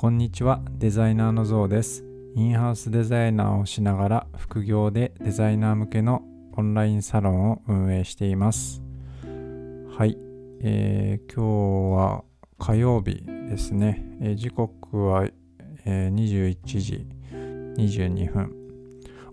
こんにちは、デザイナーのゾウです。インハウスデザイナーをしながら副業でデザイナー向けのオンラインサロンを運営しています。はい、えー今日は火曜日ですね。えー時刻は、えー21時22分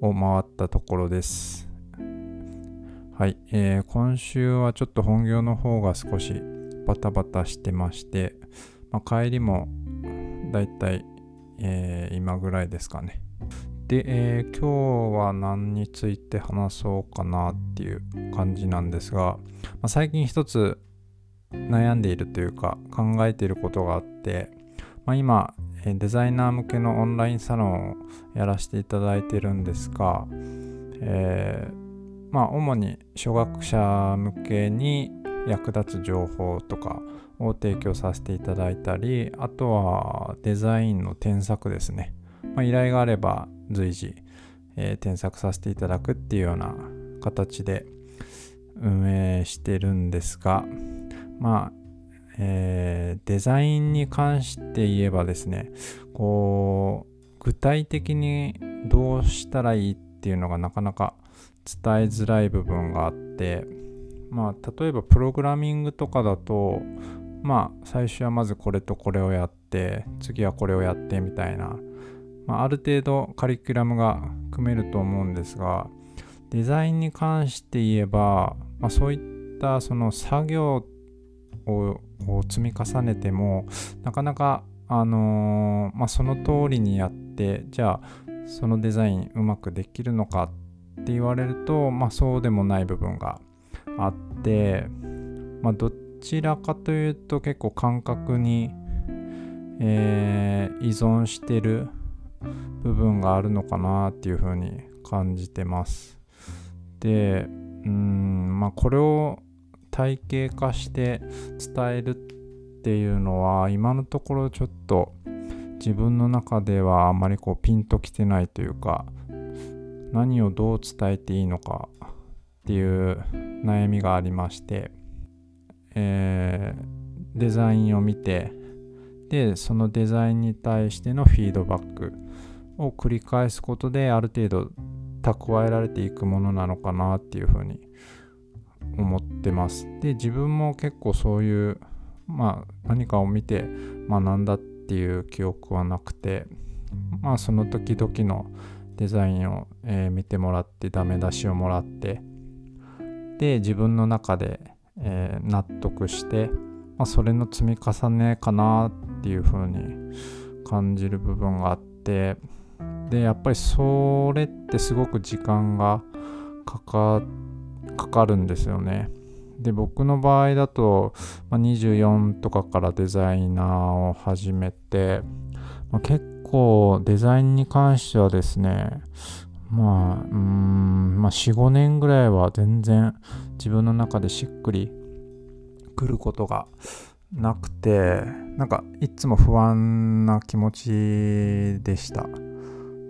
を回ったところです。はい、えー今週はちょっと本業の方が少しバタバタしてまして、まあ、帰りもだいたい、えー今ぐらいですかね。で、えー今日は何について話そうかなっていう感じなんですが、まあ、最近一つ悩んでいるというか考えていることがあって、まあ、今、えデザイナー向けのオンラインサロンをやらせていただいてるんですが、えーまあ主に初学者向けに役立つ情報とかを提供させていただいたりあとはデザインの添削ですね、まあ、依頼があれば随時、えー添削させていただくっていうような形で運営してるんですがまあ、えーデザインに関して言えばですねこう具体的にどうしたらいいっていうのがなかなか伝えづらい部分があってまあ例えばプログラミングとかだとまあ最初はまずこれとこれをやって次はこれをやってみたいな、まあ、ある程度カリキュラムが組めると思うんですがデザインに関して言えば、まあ、そういったその作業をを積み重ねてもなかなかあのーまあ、その通りにやってじゃあそのデザインうまくできるのかって言われると、まあ、そうでもない部分があって、まあ、どちらかというと結構感覚に、えー依存してる部分があるのかなっていうふうに感じてます。でうんまあこれを体系化して伝えるっていうのは今のところちょっと自分の中ではあまりこうピンときてないというか何をどう伝えていいのかっていう悩みがありまして、えーデザインを見てでそのデザインに対してのフィードバックを繰り返すことである程度蓄えられていくものなのかなっていうふうに思ってます。で自分も結構そういうまあ何かを見て学んだっていう記憶はなくてまあその時々のデザインを、えー見てもらってダメ出しをもらってで自分の中で、えー納得して、まあ、それの積み重ねかなっていう風に感じる部分があってでやっぱりそれってすごく時間がかかかかるんですよね。で僕の場合だと、まあ、24とかからデザイナーを始めて、まあ、結構デザインに関してはですねまあうーんまあ45年ぐらいは全然自分の中でしっくりくることがなくてなんかいつも不安な気持ちでした。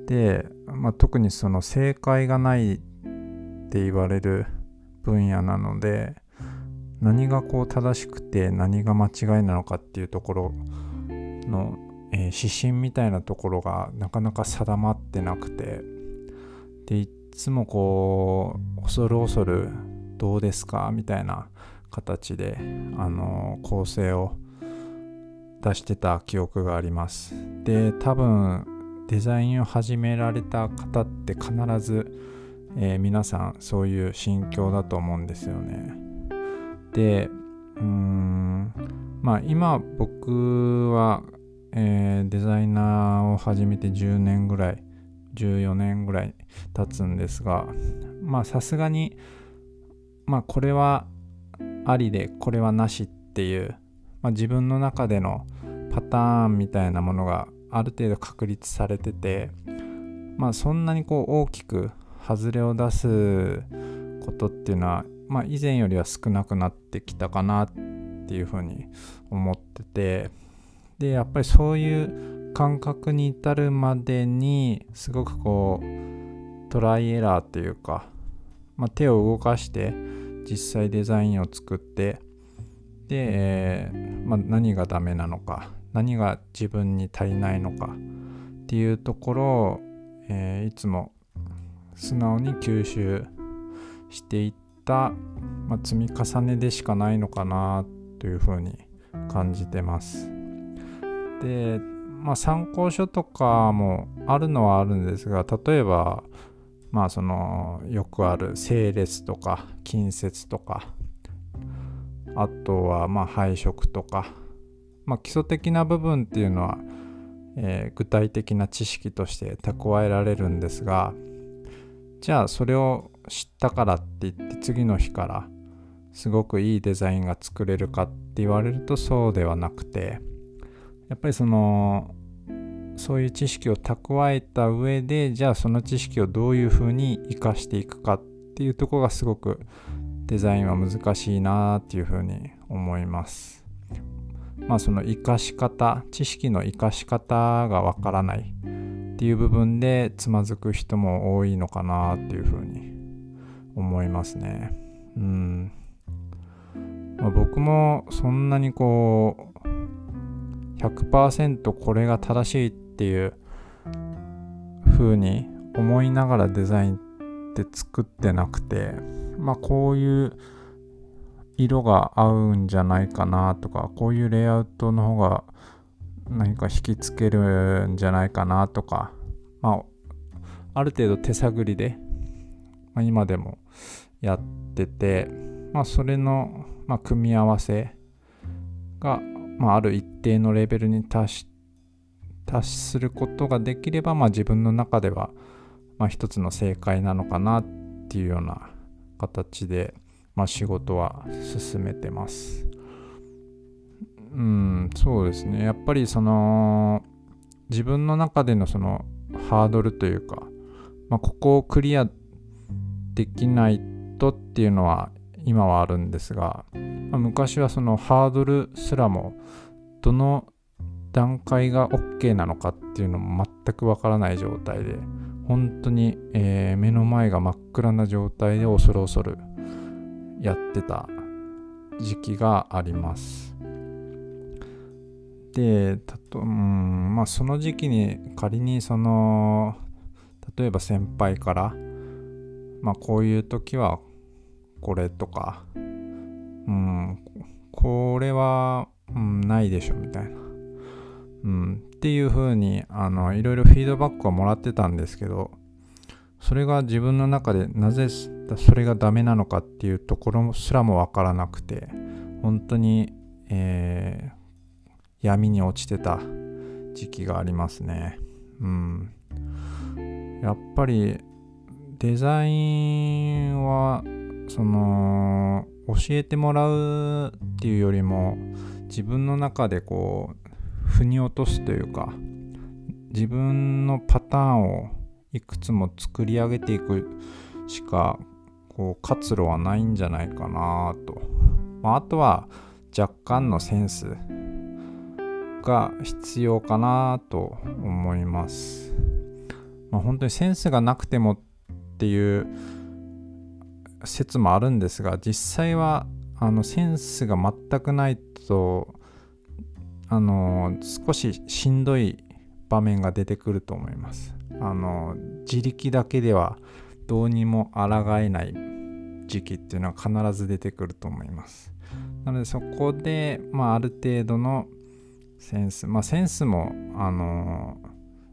で、まあ、特にその正解がないって言われる分野なので何がこう正しくて何が間違いなのかっていうところの、えー指針みたいなところがなかなか定まってなくてでいっつもこう恐る恐るどうですか？みたいな形であの構成を出してた記憶があります。で多分デザインを始められた方って必ず、えー皆さんそういう心境だと思うんですよね。でうーんまあ今僕は、えーデザイナーを始めて10年ぐらい14年ぐらい経つんですがまあさすがにまあこれはありでこれはなしっていう、まあ、自分の中でのパターンみたいなものがある程度確立されててまあそんなにこう大きく外れを出すことっていうのは、まあ、以前よりは少なくなってきたかなっていうふうに思っててでやっぱりそういう感覚に至るまでにすごくこうトライエラーっていうか、まあ、手を動かして実際デザインを作ってで、えーまあ、何がダメなのか何が自分に足りないのかっていうところを、えー、いつも素直に吸収していった、まあ、積み重ねでしかないのかなというふうに感じてます。で、まあ、参考書とかもあるのはあるんですが例えばまあそのよくある整列とか近接とかあとはまあ配色とか、まあ、基礎的な部分っていうのは、えー、具体的な知識として蓄えられるんですがじゃあそれを知ったからって言って次の日からすごくいいデザインが作れるかって言われるとそうではなくてやっぱりそのそういう知識を蓄えた上でじゃあその知識をどういうふうに生かしていくかっていうとこがすごくデザインは難しいなっていうふうに思います。まあその生かし方知識の生かし方がわからないっていう部分でつまずく人も多いのかなっていうふうに思いますね。うん。まあ、僕もそんなにこう100%これが正しいっっていう風に思いながらデザインって作ってなくてまあこういう色が合うんじゃないかなとかこういうレイアウトの方が何か引きつけるんじゃないかなとかまあある程度手探りで、まあ、今でもやっててまあそれの、まあ、組み合わせが、まあ、ある一定のレベルに達し達することができれば、まあ、自分の中では、まあ、一つの正解なのかなっていうような形で、まあ、仕事は進めてます。うん、そうですね。やっぱりその自分の中でのそのハードルというか、まあ、ここをクリアできないとっていうのは今はあるんですが、まあ、昔はそのハードルすらもどの段階が OK なのかっていうのも全くわからない状態で本当に、えー、目の前が真っ暗な状態で恐る恐るやってた時期があります。で、たとうんまあ、その時期に仮にその例えば先輩から、まあ、こういう時はこれとか、うん、これは、うん、ないでしょみたいなうん、っていう風にあのいろいろフィードバックをもらってたんですけどそれが自分の中でなぜそれがダメなのかっていうところすらも分からなくて本当に、えー、闇に落ちてた時期がありますね。うん、やっぱりデザインはその教えてもらうっていうよりも自分の中でこう腑に落とすというか自分のパターンをいくつも作り上げていくしかこう活路はないんじゃないかなと、まあ、あとは若干のセンスが必要かなと思います、まあ、本当にセンスがなくてもっていう説もあるんですが実際はあのセンスが全くないとあの少ししんどい場面が出てくると思います。あの自力だけではどうにも抗えない時期っていうのは必ず出てくると思います。なのでそこで、まあ、ある程度のセンス、まあ、センスもあの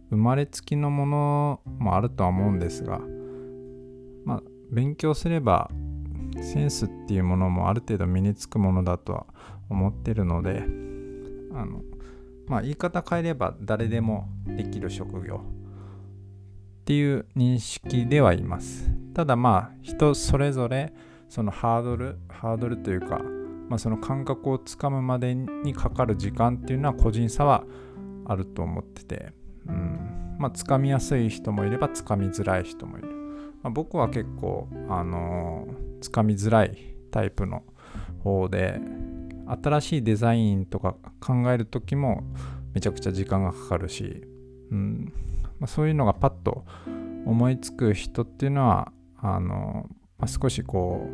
生まれつきのものもあるとは思うんですが、まあ、勉強すればセンスっていうものもある程度身につくものだとは思ってるのであのまあ言い方変えれば誰でもできる職業っていう認識ではいます。ただまあ人それぞれそのハードルハードルというか、まあ、その感覚をつかむまでにかかる時間っていうのは個人差はあると思ってて、うん。まあ、つかみやすい人もいればつかみづらい人もいる、まあ、僕は結構あのー、つかみづらいタイプの方で新しいデザインとか考える時もめちゃくちゃ時間がかかるし、うんまあ、そういうのがパッと思いつく人っていうのはあの、まあ、少しこ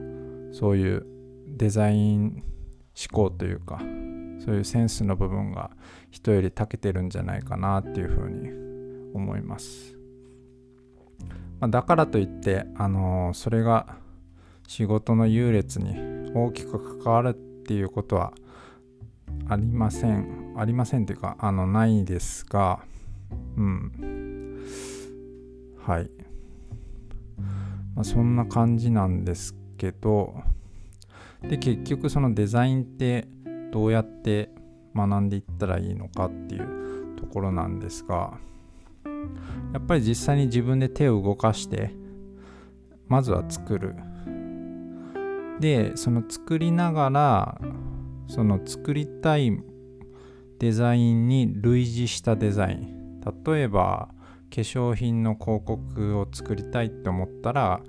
うそういうデザイン思考というかそういうセンスの部分が人より長けてるんじゃないかなっていうふうに思います。まあ、だからといって、あの、それが仕事の優劣に大きく関わるっていうことはありません。ありませんというか、あの、ないですが、うん。はい。まあ、そんな感じなんですけど、で、結局そのデザインってどうやって学んでいったらいいのかっていうところなんですが、やっぱり実際に自分で手を動かして、まずは作る。で、その作りながら、その作りたいデザインに類似したデザイン。例えば化粧品の広告を作りたいって思ったら、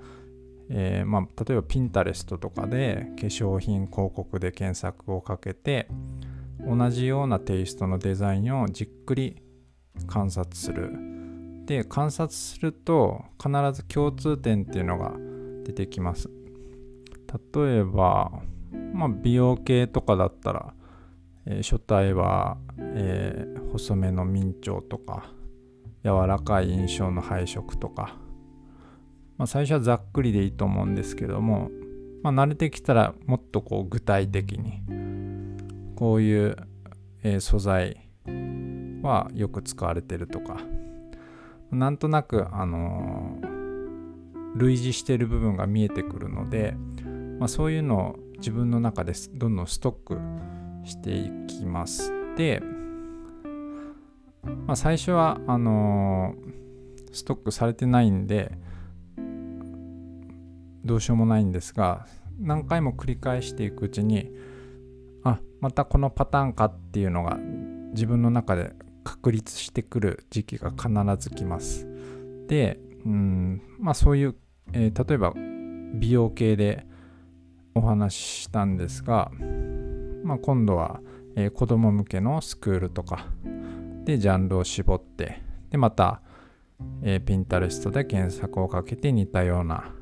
えー、まあ、例えばピンタレストとかで化粧品広告で検索をかけて同じようなテイストのデザインをじっくり観察する。で観察すると必ず共通点っていうのが出てきます。例えばまあ、美容系とかだったら、えー、初体は、えー、細めの明朝とか柔らかい印象の配色とか、まあ、最初はざっくりでいいと思うんですけども、まあ、慣れてきたらもっとこう具体的にこういう、えー、素材はよく使われてるとかなんとなく、あのー、類似してる部分が見えてくるので、まあ、そういうのを自分の中ですどんどんストックしていきます。で、まあ、最初はあのー、ストックされてないんでどうしようもないんですが何回も繰り返していくうちにあまたこのパターンかっていうのが自分の中で確立してくる時期が必ず来ます。で、うんまあそういう、えー、例えば美容系でお話ししたんですが、まあ、今度は、えー、子供向けのスクールとかでジャンルを絞ってでまた、えー、ピンタレストで検索をかけて似たような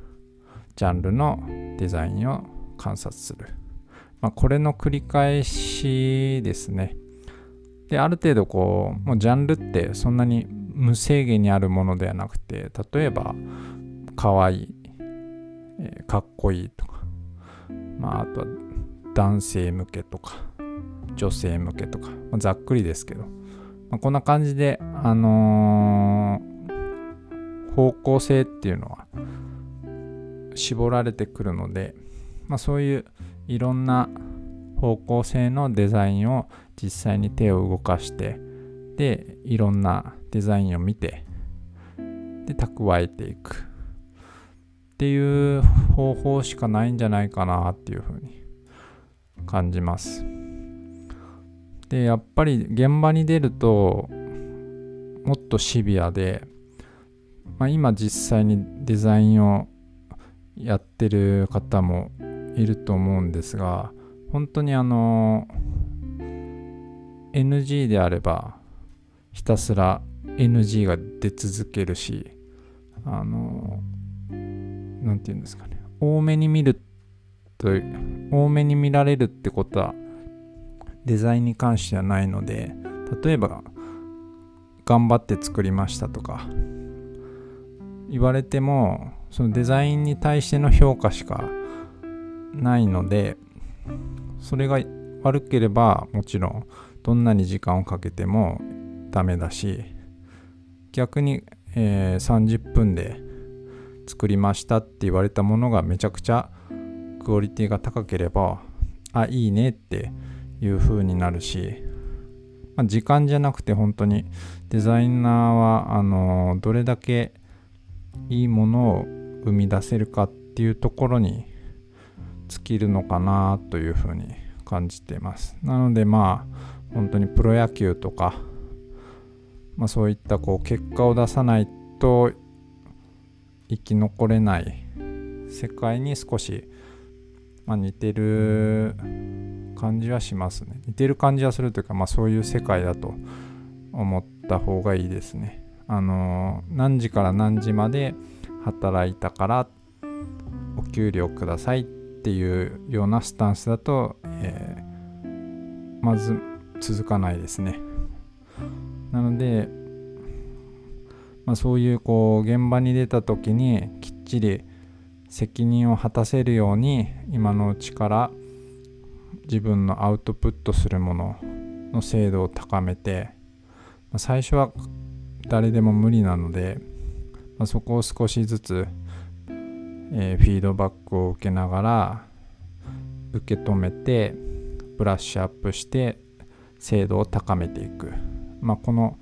ジャンルのデザインを観察する、まあ、これの繰り返しですね。である程度こうもうジャンルってそんなに無制限にあるものではなくて例えばかわいい、え、かっこいいとかまあ、あとは男性向けとか女性向けとか、まあ、ざっくりですけど、まあ、こんな感じで、あのー、方向性っていうのは絞られてくるので、まあ、そういういろんな方向性のデザインを実際に手を動かしてでいろんなデザインを見てで蓄えていく。っていう方法しかないんじゃないかなっていうふうに感じます。で、やっぱり現場に出るともっとシビアで、まあ、今実際にデザインをやってる方もいると思うんですが本当にあの NG であればひたすら NG が出続けるしあの何て言うんですかね。多めに見ると多めに見られるってことはデザインに関してはないので例えば頑張って作りましたとか言われてもそのデザインに対しての評価しかないのでそれが悪ければもちろんどんなに時間をかけてもダメだし逆に、えー、30分で作りましたって言われたものがめちゃくちゃクオリティが高ければあいいねっていう風になるし、まあ、時間じゃなくて本当にデザイナーはあのどれだけいいものを生み出せるかっていうところに尽きるのかなというふうに感じています。なのでまあ本当にプロ野球とか、まあ、そういったこう結果を出さないと生き残れない世界に少し、まあ、似てる感じはしますね。似てる感じはするというか、まあ、そういう世界だと思った方がいいですね。あの何時から何時まで働いたからお給料くださいっていうようなスタンスだと、えー、まず続かないですね。なので、まあ、そういうこう現場に出た時にきっちり責任を果たせるように今のうちから自分のアウトプットするものの精度を高めて、まあ、最初は誰でも無理なので、まあ、そこを少しずつ、えー、フィードバックを受けながら受け止めてブラッシュアップして精度を高めていく、まあ、この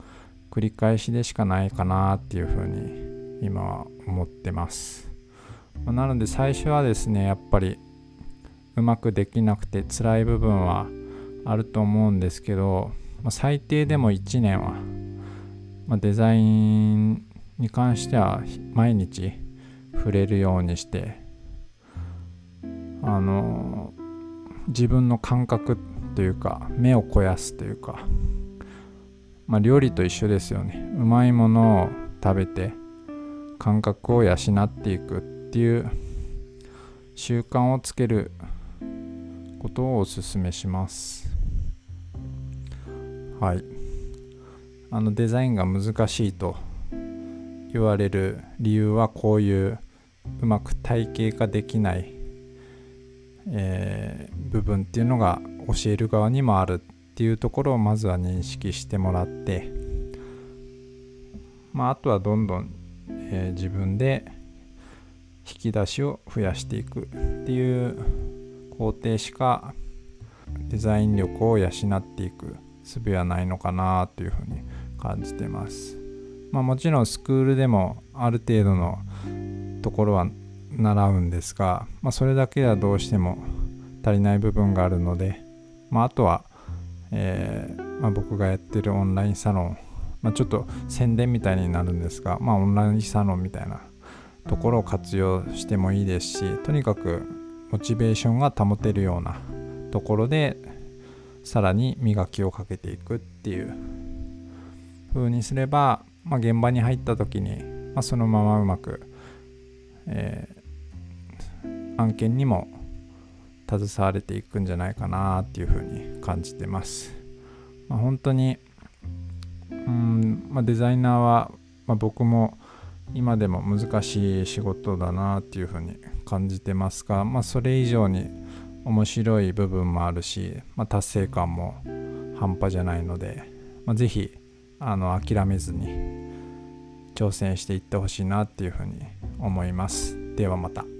繰り返しでしかないかなっていうふうに今は思ってます、なので最初はですねやっぱりうまくできなくて辛い部分はあると思うんですけど、まあ、最低でも1年は、ま、デザインに関しては毎日触れるようにしてあの自分の感覚というか目を肥やすというかまあ料理と一緒ですよね。うまいものを食べて感覚を養っていくっていう習慣をつけることをお勧めします。はい。あのデザインが難しいと言われる理由はこういううまく体系化できないえー、部分っていうのが教える側にもある。っていうところをまずは認識してもらって、まあ、あとはどんどん、えー、自分で引き出しを増やしていくっていう工程しかデザイン力を養っていく術はないのかなというふうに感じてます。まあ、もちろんスクールでもある程度のところは習うんですが、まあ、それだけではどうしても足りない部分があるので、まあ、あとは、えー、まあ、僕がやってるオンラインサロン、まちょっと宣伝みたいになるんですが、まオンラインサロンみたいなところを活用してもいいですしとにかくモチベーションが保てるようなところでさらに磨きをかけていくっていう風にすれば、まあ、現場に入った時に、まあ、そのままうまく、えー案件にも携われていくんじゃないかなっていうふうに感じてます。まあ、本当にうん、まあ、デザイナーは、まあ、僕も今でも難しい仕事だなっていうふうに感じてますが、まあ、それ以上に面白い部分もあるし、まあ、達成感も半端じゃないので、まあ、ぜひあの諦めずに挑戦していってほしいなっていうふうに思います。ではまた。